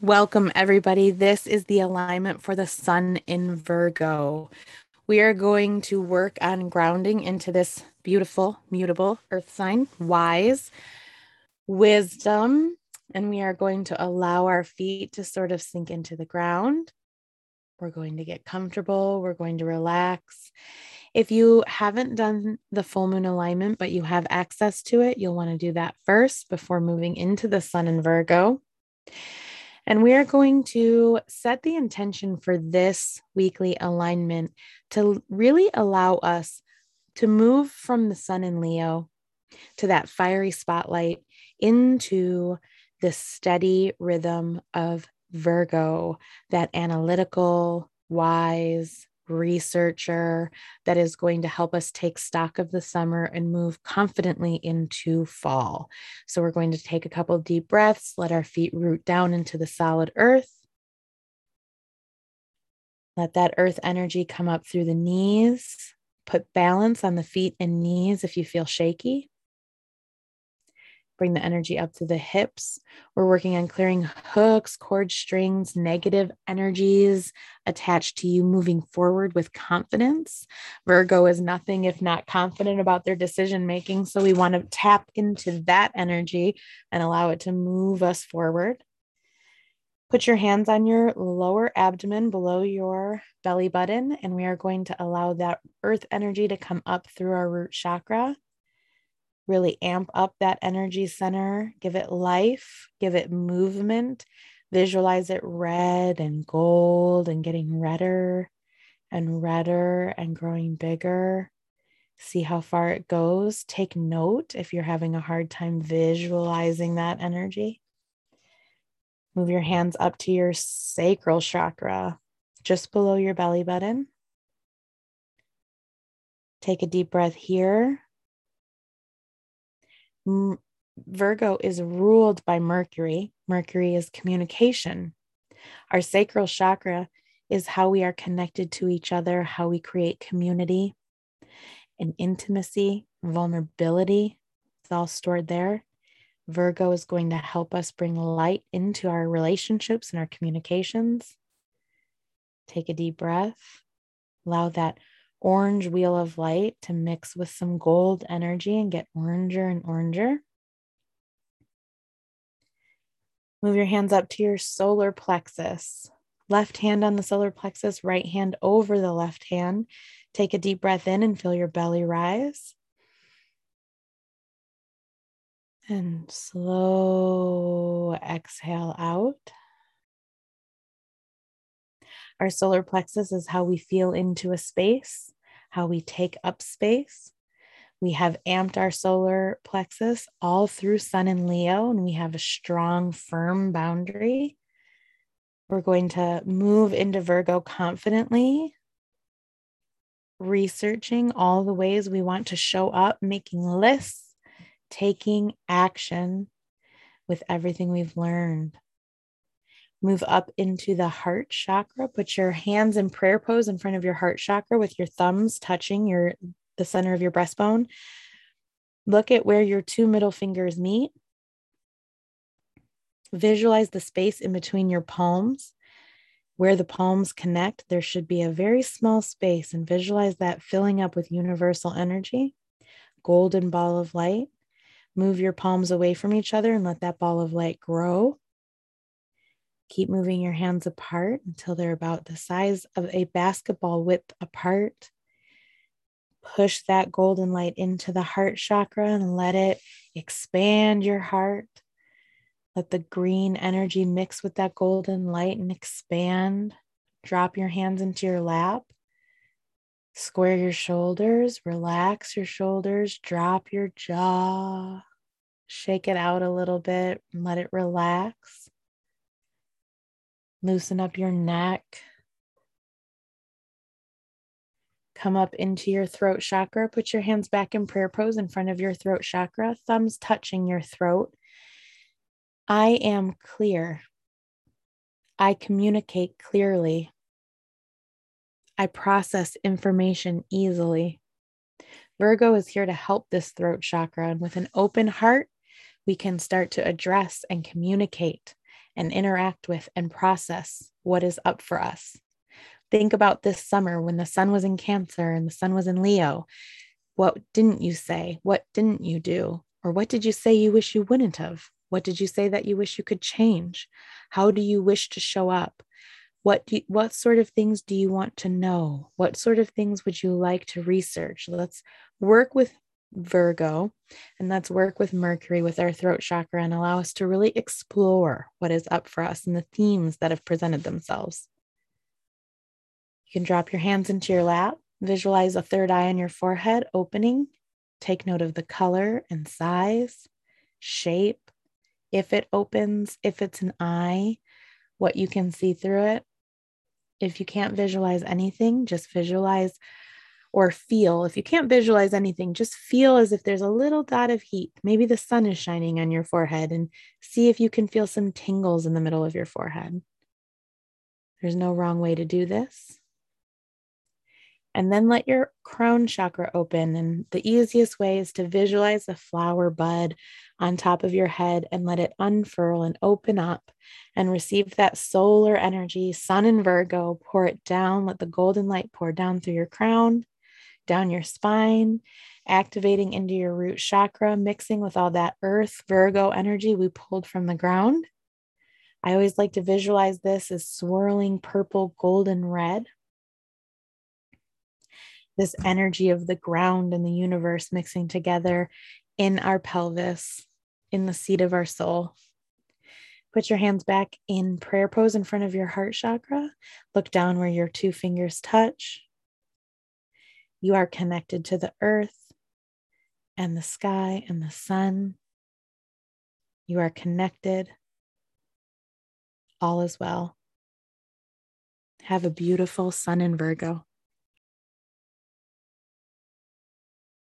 Welcome, everybody. This is the alignment for the sun in Virgo. We are going to work on grounding into this beautiful, mutable earth sign, wise, wisdom, and we are going to allow our feet to sort of sink into the ground. We're going to get comfortable, we're going to relax. If you haven't done the full moon alignment, but you have access to it, you'll want to do that first before moving into the sun in Virgo. And we are going to set the intention for this weekly alignment to really allow us to move from the sun in Leo to that fiery spotlight into the steady rhythm of Virgo, that analytical, wise, researcher that is going to help us take stock of the summer and move confidently into fall. So, we're going to take a couple deep breaths, let our feet root down into the solid earth. Let that earth energy come up through the knees. Put balance on the feet and knees if you feel shaky. Bring the energy up to the hips. We're working on clearing hooks, cord strings, negative energies attached to you moving forward with confidence. Virgo is nothing if not confident about their decision making. So we want to tap into that energy and allow it to move us forward. Put your hands on your lower abdomen below your belly button, and we are going to allow that earth energy to come up through our root chakra really amp up that energy center, give it life, give it movement, visualize it red and gold and getting redder and redder and growing bigger. See how far it goes. Take note if you're having a hard time visualizing that energy. Move your hands up to your sacral chakra, just below your belly button. Take a deep breath here Virgo is ruled by Mercury. Mercury is communication. Our sacral chakra is how we are connected to each other, how we create community and intimacy, vulnerability. It's all stored there. Virgo is going to help us bring light into our relationships and our communications. Take a deep breath. Allow that orange wheel of light to mix with some gold energy and get oranger and oranger. Move your hands up to your solar plexus. Left hand on the solar plexus, right hand over the left hand. Take a deep breath in and feel your belly rise. And slow exhale out. Our solar plexus is how we feel into a space how we take up space. We have amped our solar plexus all through Sun and Leo, and we have a strong, firm boundary. We're going to move into Virgo confidently, researching all the ways we want to show up, making lists, taking action with everything we've learned move up into the heart chakra. Put your hands in prayer pose in front of your heart chakra with your thumbs touching your the center of your breastbone. Look at where your two middle fingers meet. Visualize the space in between your palms. Where the palms connect, there should be a very small space, and visualize that filling up with universal energy, golden ball of light. Move your palms away from each other and let that ball of light grow. Keep moving your hands apart until they're about the size of a basketball width apart. Push that golden light into the heart chakra and let it expand your heart. Let the green energy mix with that golden light and expand. Drop your hands into your lap. Square your shoulders, relax your shoulders, drop your jaw, shake it out a little bit, and let it relax. Loosen up your neck. Come up into your throat chakra. Put your hands back in prayer pose in front of your throat chakra, thumbs touching your throat. I am clear. I communicate clearly. I process information easily. Virgo is here to help this throat chakra. And with an open heart, we can start to address and communicate and interact with and process what is up for us. Think about this summer when the sun was in Cancer and the sun was in Leo. What didn't you say? What didn't you do? Or what did you say you wish you wouldn't have? What did you say that you wish you could change? How do you wish to show up? What you, what sort of things do you want to know? What sort of things would you like to research? Let's work with Virgo, and let's work with Mercury with our throat chakra and allow us to really explore what is up for us and the themes that have presented themselves. You can drop your hands into your lap, visualize a third eye on your forehead opening. Take note of the color and size, shape, if it opens, if it's an eye, what you can see through it. If you can't visualize anything, just visualize or feel. If you can't visualize anything, just feel as if there's a little dot of heat. Maybe the sun is shining on your forehead and see if you can feel some tingles in the middle of your forehead. There's no wrong way to do this. And then let your crown chakra open. And the easiest way is to visualize a flower bud on top of your head and let it unfurl and open up and receive that solar energy, sun and Virgo. Pour it down. Let the golden light pour down through your crown, down your spine, activating into your root chakra, mixing with all that earth Virgo energy we pulled from the ground. I always like to visualize this as swirling purple, golden red this energy of the ground and the universe mixing together in our pelvis, in the seat of our soul. Put your hands back in prayer pose in front of your heart chakra. Look down where your two fingers touch. You are connected to the earth and the sky and the sun. You are connected. All is well. Have a beautiful sun in Virgo.